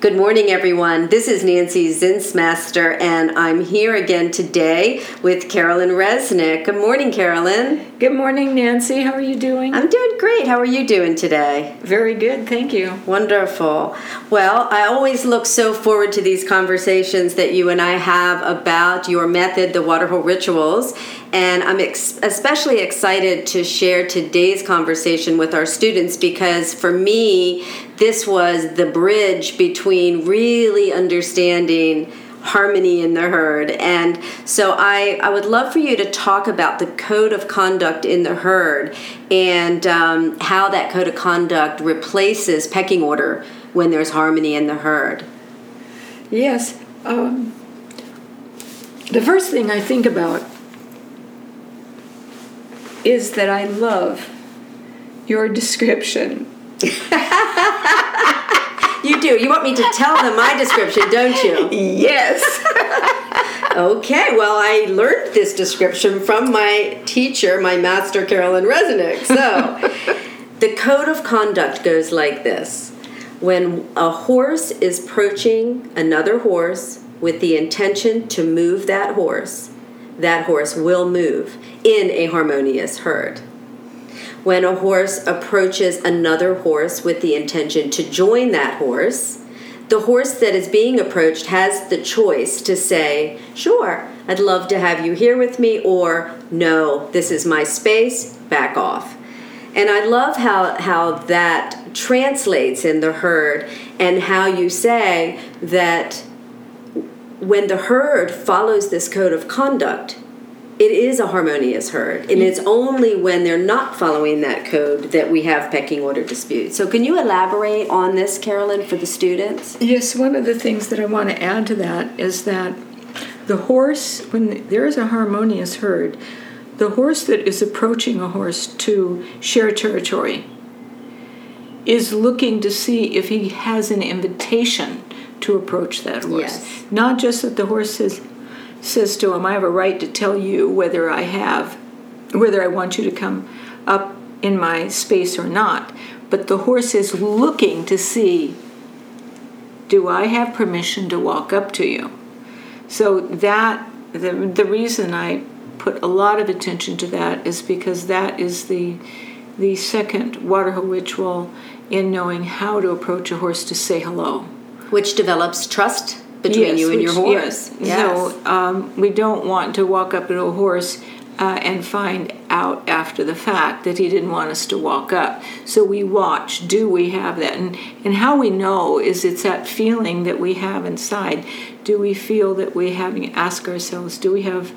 Good morning, everyone. This is Nancy Zinsmaster, and I'm here again today with Carolyn Resnick. Good morning, Carolyn. Good morning, Nancy. How are you doing? I'm doing great. How are you doing today? Very good, thank you. Wonderful. Well, I always look so forward to these conversations that you and I have about your method, the Waterhole Rituals, and I'm ex- especially excited to share today's conversation with our students because for me, this was the bridge between really understanding harmony in the herd. And so I, I would love for you to talk about the code of conduct in the herd and um, how that code of conduct replaces pecking order when there's harmony in the herd. Yes. Um, the first thing I think about is that I love your description. you do. You want me to tell them my description, don't you? Yes. okay, well, I learned this description from my teacher, my master, Carolyn Resnick. So, the code of conduct goes like this When a horse is approaching another horse with the intention to move that horse, that horse will move in a harmonious herd. When a horse approaches another horse with the intention to join that horse, the horse that is being approached has the choice to say, Sure, I'd love to have you here with me, or No, this is my space, back off. And I love how, how that translates in the herd and how you say that when the herd follows this code of conduct, it is a harmonious herd. And it's only when they're not following that code that we have pecking order disputes. So, can you elaborate on this, Carolyn, for the students? Yes, one of the things that I want to add to that is that the horse, when there is a harmonious herd, the horse that is approaching a horse to share territory is looking to see if he has an invitation to approach that horse. Yes. Not just that the horse says says to him, I have a right to tell you whether I have whether I want you to come up in my space or not. But the horse is looking to see do I have permission to walk up to you? So that the, the reason I put a lot of attention to that is because that is the the second waterhole ritual in knowing how to approach a horse to say hello. Which develops trust between Yes, you and your which- horse. yes. So um, we don't want to walk up to a horse uh, and find out after the fact that he didn't want us to walk up. So we watch. Do we have that? And and how we know is it's that feeling that we have inside. Do we feel that we having ask ourselves? Do we have?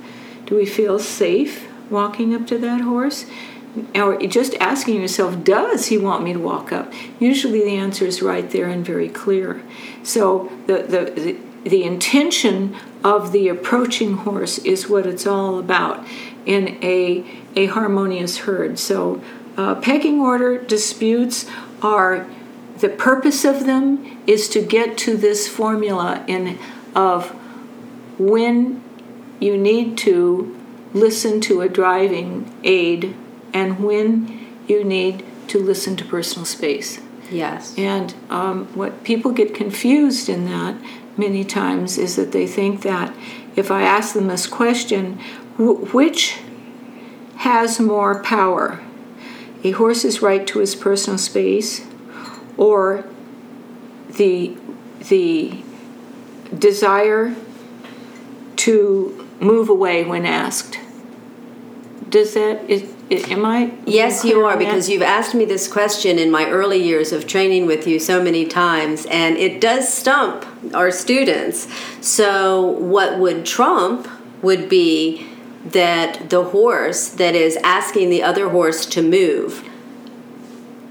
Do we feel safe walking up to that horse? Or just asking yourself, does he want me to walk up? Usually the answer is right there and very clear. So the, the, the, the intention of the approaching horse is what it's all about in a, a harmonious herd. So uh, pecking order disputes are the purpose of them is to get to this formula in of when you need to listen to a driving aid and when you need to listen to personal space. Yes. And um, what people get confused in that many times is that they think that if I ask them this question, wh- which has more power? A horse's right to his personal space or the, the desire to move away when asked? Does that, is, am I? Yes, you are, because you've asked me this question in my early years of training with you so many times, and it does stump our students. So, what would trump would be that the horse that is asking the other horse to move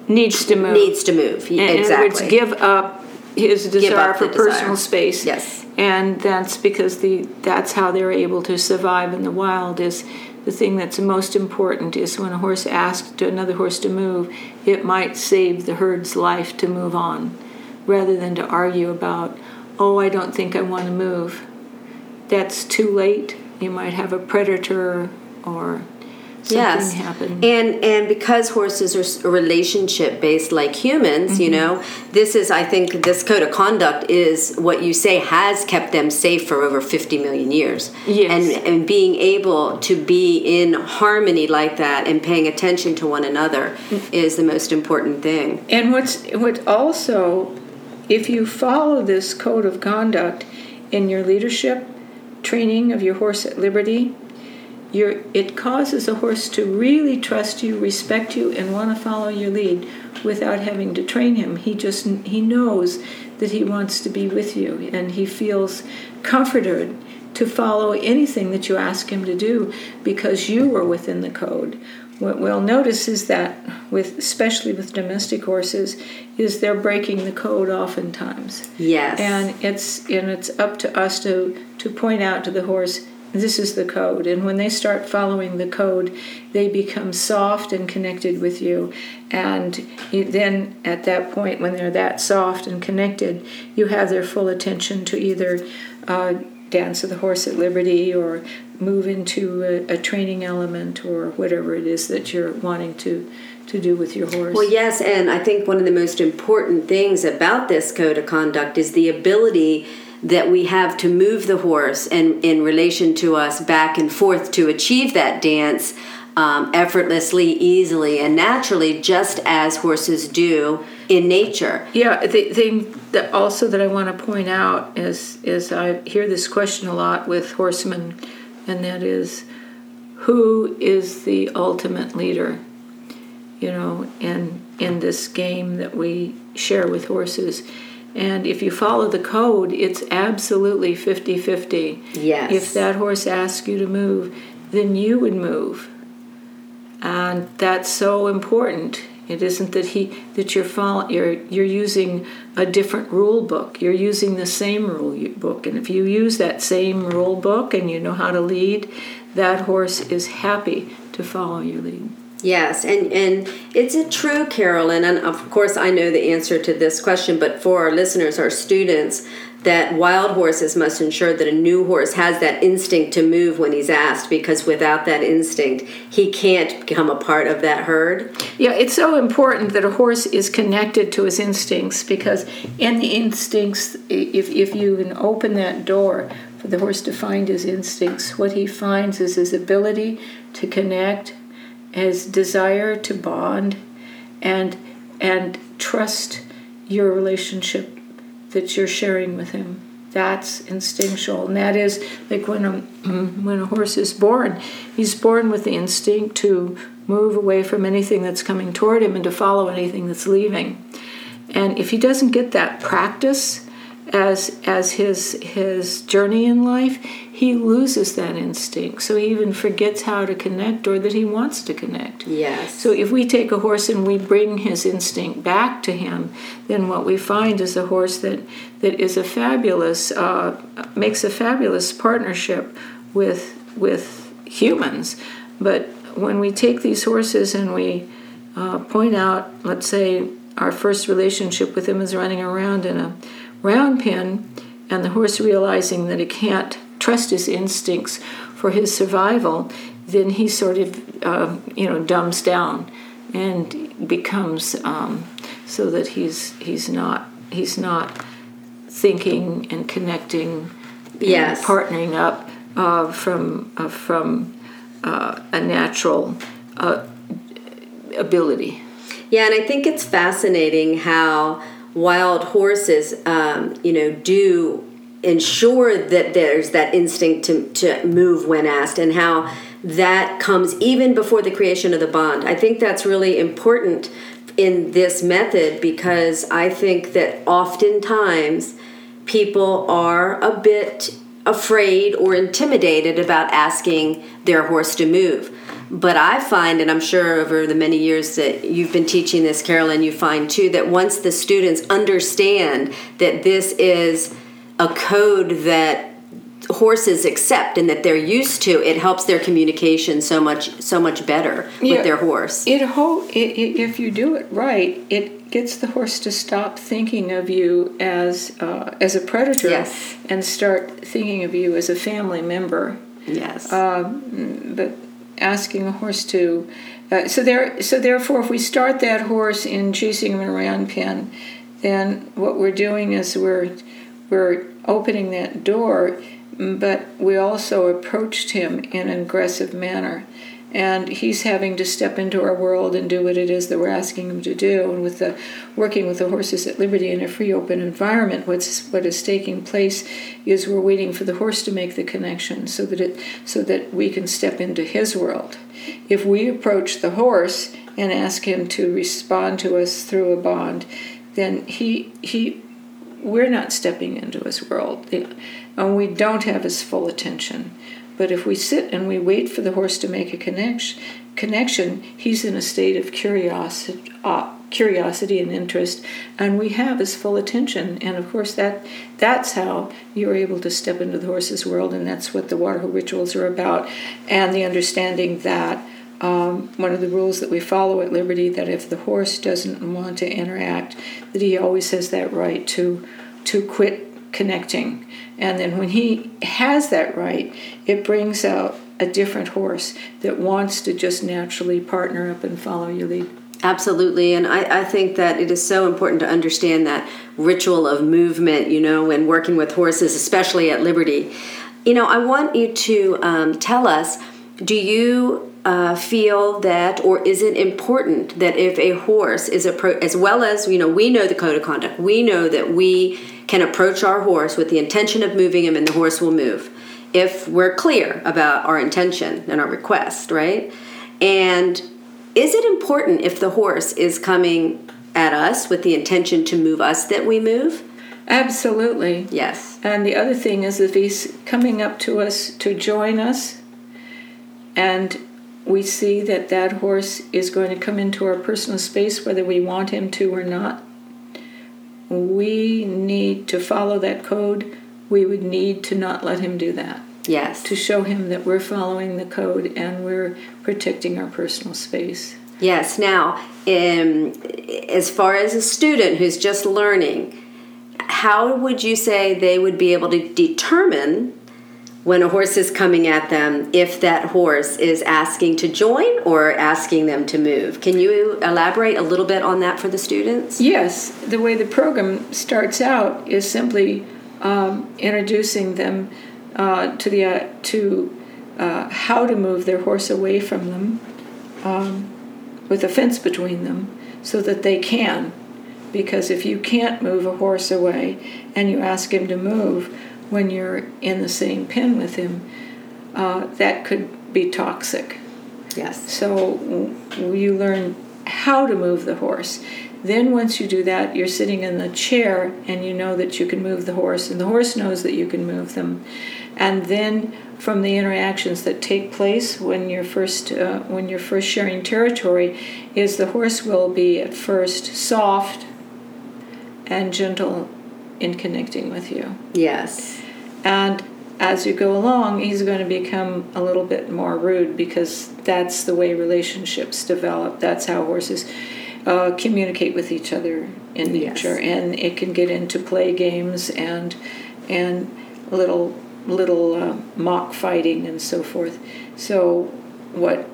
needs to move. needs to move. Other exactly. words, give up his desire up for desire. personal space. Yes. And that's because the that's how they're able to survive in the wild is the thing that's most important is when a horse asks another horse to move, it might save the herd's life to move on rather than to argue about, oh, I don't think I want to move. That's too late. You might have a predator or something yes. happened. And and because horses are relationship based like humans, mm-hmm. you know, this is I think this code of conduct is what you say has kept them safe for over 50 million years. Yes. And and being able to be in harmony like that and paying attention to one another mm-hmm. is the most important thing. And what's what also if you follow this code of conduct in your leadership training of your horse at liberty, it causes a horse to really trust you, respect you, and want to follow your lead without having to train him. He just he knows that he wants to be with you, and he feels comforted to follow anything that you ask him to do because you are within the code. What we'll notice is that, with especially with domestic horses, is they're breaking the code oftentimes. Yes. And it's and it's up to us to to point out to the horse this is the code. And when they start following the code, they become soft and connected with you. And then at that point, when they're that soft and connected, you have their full attention to either uh, dance of the horse at liberty or move into a, a, training element or whatever it is that you're wanting to to do with your horse. Well, yes, and I think one of the most important things about this code of conduct is the ability that we have to move the horse and in relation to us back and forth to achieve that dance um, effortlessly, easily, and naturally, just as horses do in nature. Yeah, the thing that also that I want to point out is is I hear this question a lot with horsemen, and that is, who is the ultimate leader? You know, in in this game that we share with horses. And if you follow the code, it's absolutely 50 50. Yes. If that horse asks you to move, then you would move. And that's so important. It isn't that he that you're follow, you're you're using a different rule book. You're using the same rule book, and if you use that same rule book and you know how to lead, that horse is happy to follow your lead. Yes, and and it's a true, Carolyn, and of course I know the answer to this question, but for our listeners, our students, that wild horses must ensure that a new horse has that instinct to move when he's asked, because without that instinct, he can't become a part of that herd. Yeah, it's so important that a horse is connected to his instincts, because in the instincts, if if you can open that door for the horse to find his instincts, what he finds is his ability to connect his desire to bond and and trust your relationship that you're sharing with him. That's instinctual. And that is like when a when a horse is born he's born with the instinct to move away from anything that's coming toward him and to follow anything that's leaving. And if he doesn't get that practice as as his his journey in life, he loses that instinct. So he even forgets how to connect or that he wants to connect. Yes. So if we take a horse and we bring his instinct back to him, then what we find is a horse that that is a fabulous uh, makes a fabulous partnership with with humans. But when we take these horses and we uh, point out, let's say, our first relationship with him is running around in a round pen, and the horse realizing that it can't trust his instincts for his survival, then he sort of, uh, you know, dumbs down and becomes um, so that he's he's not he's not thinking and connecting, yes. and partnering up uh, from uh, from uh, a natural uh, ability. Yeah, and I think it's fascinating how wild horses, um, you know, do ensure that there's that instinct to, to move when asked and how that comes even before the creation of the bond. I think that's really important in this method because I think that oftentimes people are a bit afraid or intimidated about asking their horse to move. But I find, and I'm sure over the many years that you've been teaching this, Carolyn, you find too that once the students understand that this is a code that horses accept and that they're used to it helps their communication so much so much better yeah, with their horse. It, ho- it, it, if you do it right it gets the horse to stop thinking of you as uh, as a predator yes. and start thinking of you as a family member. Yes. Um, but asking a horse to. Uh, so there, so therefore, if we start that horse in chasing him around pen, then what we're doing is we're we're opening that door, but we also approached him in an aggressive manner and he's having to step into our world and do what it is that we're asking him to do. And with the working with the horses at liberty in a free, open environment, what's what is taking place is we're waiting for the horse to make the connection, so that it so that we can step into his world. If we approach the horse and ask him to respond to us through a bond, then he he we're not stepping into his world, and we don't have his full attention. But if we sit and we wait for the horse to make a connection, connection he's in a state of curiosity, uh, curiosity and interest, and we have his full attention. And of course, that that's how you're able to step into the horse's world, and that's what the water rituals are about, and the understanding that. Um, one of the rules that we follow at Liberty that if the horse doesn't want to interact, that he always has that right to to quit connecting. And then when he has that right, it brings out a different horse that wants to just naturally partner up and follow your lead. Absolutely, and I, I, think that it is so important to understand that ritual of movement, you know, when working with horses, especially at Liberty. You know, I want you to um, tell us do you uh, feel that, or is it important that if a horse is a as well as, you know, we know the code of conduct, we know that we can approach our horse with the intention of moving him and the horse will move if we're clear about our intention and our request, right? And is it important if the horse is coming at us with the intention to move us that we move? Absolutely. Yes. And the other thing is if he's coming up to us to join us and we see that that horse is going to come into our personal space whether we want him to or not, we need to follow that code. We would need to not let him do that. Yes. To show him that we're following the code and we're protecting our personal space. Yes. Now, um, as far as a student who's just learning, how would you say they would be able to determine when a horse is coming at them if that horse is asking to join or asking them to move. Can you elaborate a little bit on that for the students? Yes. The way the program starts out is simply um, introducing them uh, to the uh, to uh, how to move their horse away from them um, with a fence between them so that they can. Because if you can't move a horse away and you ask him to move, when you're in the same pen with him, uh, that could be toxic. Yes. So you learn how to move the horse. Then, once you do that, you're sitting in the chair and you know that you can move the horse, and the horse knows that you can move them. And then, from the interactions that take place when you're first uh, when you're first sharing territory, is the horse will be at first soft and gentle in connecting with you. Yes. And as you go along, he's going to become a little bit more rude because that's the way relationships develop. That's how horses uh, communicate with each other in nature, yes. and it can get into play games and and little little uh, mock fighting and so forth. So, what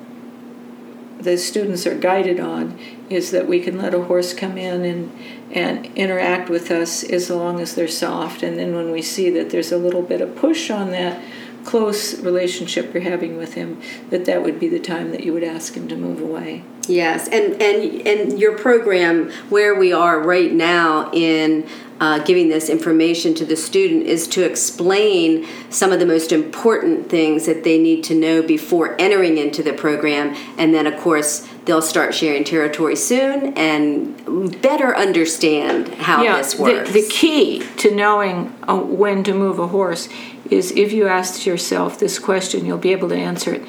the students are guided on is that we can let a horse come in and and interact with us as long as they're soft. And then when we see that there's a little bit of push on that close relationship you're having with him that that would be the time that you would ask him to move away yes and and and your program where we are right now in uh, giving this information to the student is to explain some of the most important things that they need to know before entering into the program and then of course they'll start sharing territory soon and better understand how yeah, this works. The, the key to knowing uh, when to move a horse is if you ask yourself this question, you'll be able to answer it.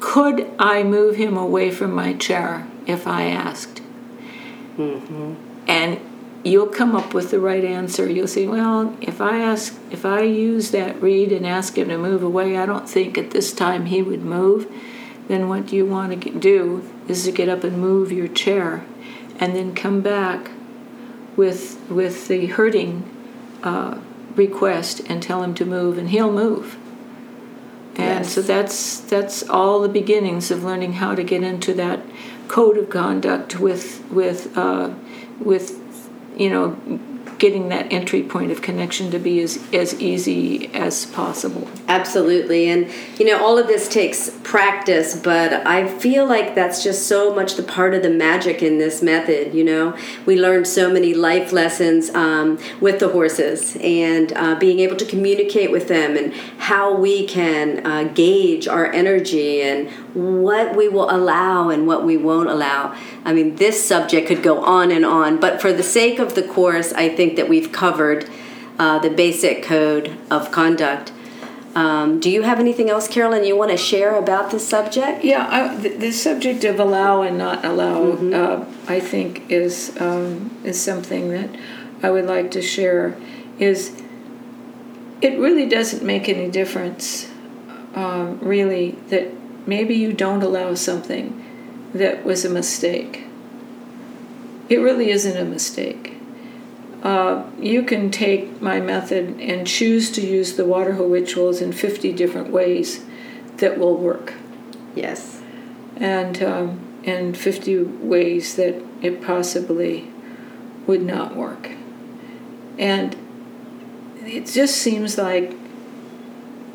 Could I move him away from my chair if I asked? Mm-hmm. And you'll come up with the right answer. You'll say, "Well, if I ask, if I use that reed and ask him to move away, I don't think at this time he would move." Then what you want to do is to get up and move your chair, and then come back with with the hurting uh, request and tell him to move, and he'll move. And Yes. so that's that's all the beginnings of learning how to get into that code of conduct with with uh, with you know getting that entry point of connection to be as as easy as possible. Absolutely. And, you know, all of this takes practice, but I feel like that's just so much the part of the magic in this method. You know, we learned so many life lessons um, with the horses and uh, being able to communicate with them and how we can uh, gauge our energy and what we will allow and what we won't allow. I mean, this subject could go on and on, but for the sake of the course, I think that we've covered uh, the basic code of conduct. Um, do you have anything else, Carolyn, you want to share about this subject? Yeah, I, the, the subject of allow and not allow, uh, I think, is um, is something that I would like to share. Is it really doesn't make any difference, um, really, that maybe you don't allow something that was a mistake. It really isn't a mistake. Uh, you can take my method and choose to use the water hole rituals in 50 different ways that will work Yes. and um, and 50 ways that it possibly would not work. And it just seems like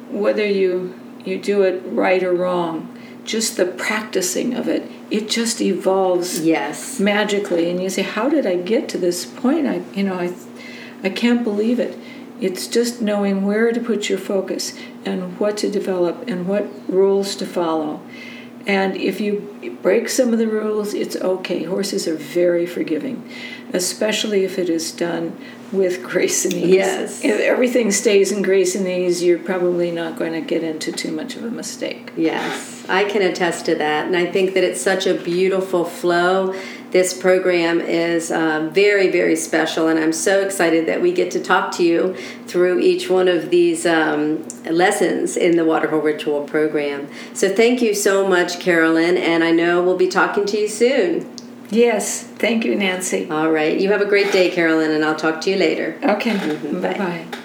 whether you you do it right or wrong, just the practicing of it, it just evolves Yes. magically. And you say how did i get to this point? I you know i i can't believe it. It's just knowing where to put your focus and what to develop and what rules to follow. And if you break some of the rules it's okay. Horses are very forgiving especially if it is done with grace and ease Yes. if everything stays in grace and ease you're probably not going to get into too much of a mistake Yes, I can attest to that. And I think that it's such a beautiful flow. This program is um, very, very special. And I'm so excited that we get to talk to you through each one of these um, lessons in the Waterhole Ritual program. So thank you so much, Carolyn. And I know we'll be talking to you soon. Yes thank you nancy All right. You have a great day, Carolyn, and I'll talk to you later. okay Mhm, bye bye. bye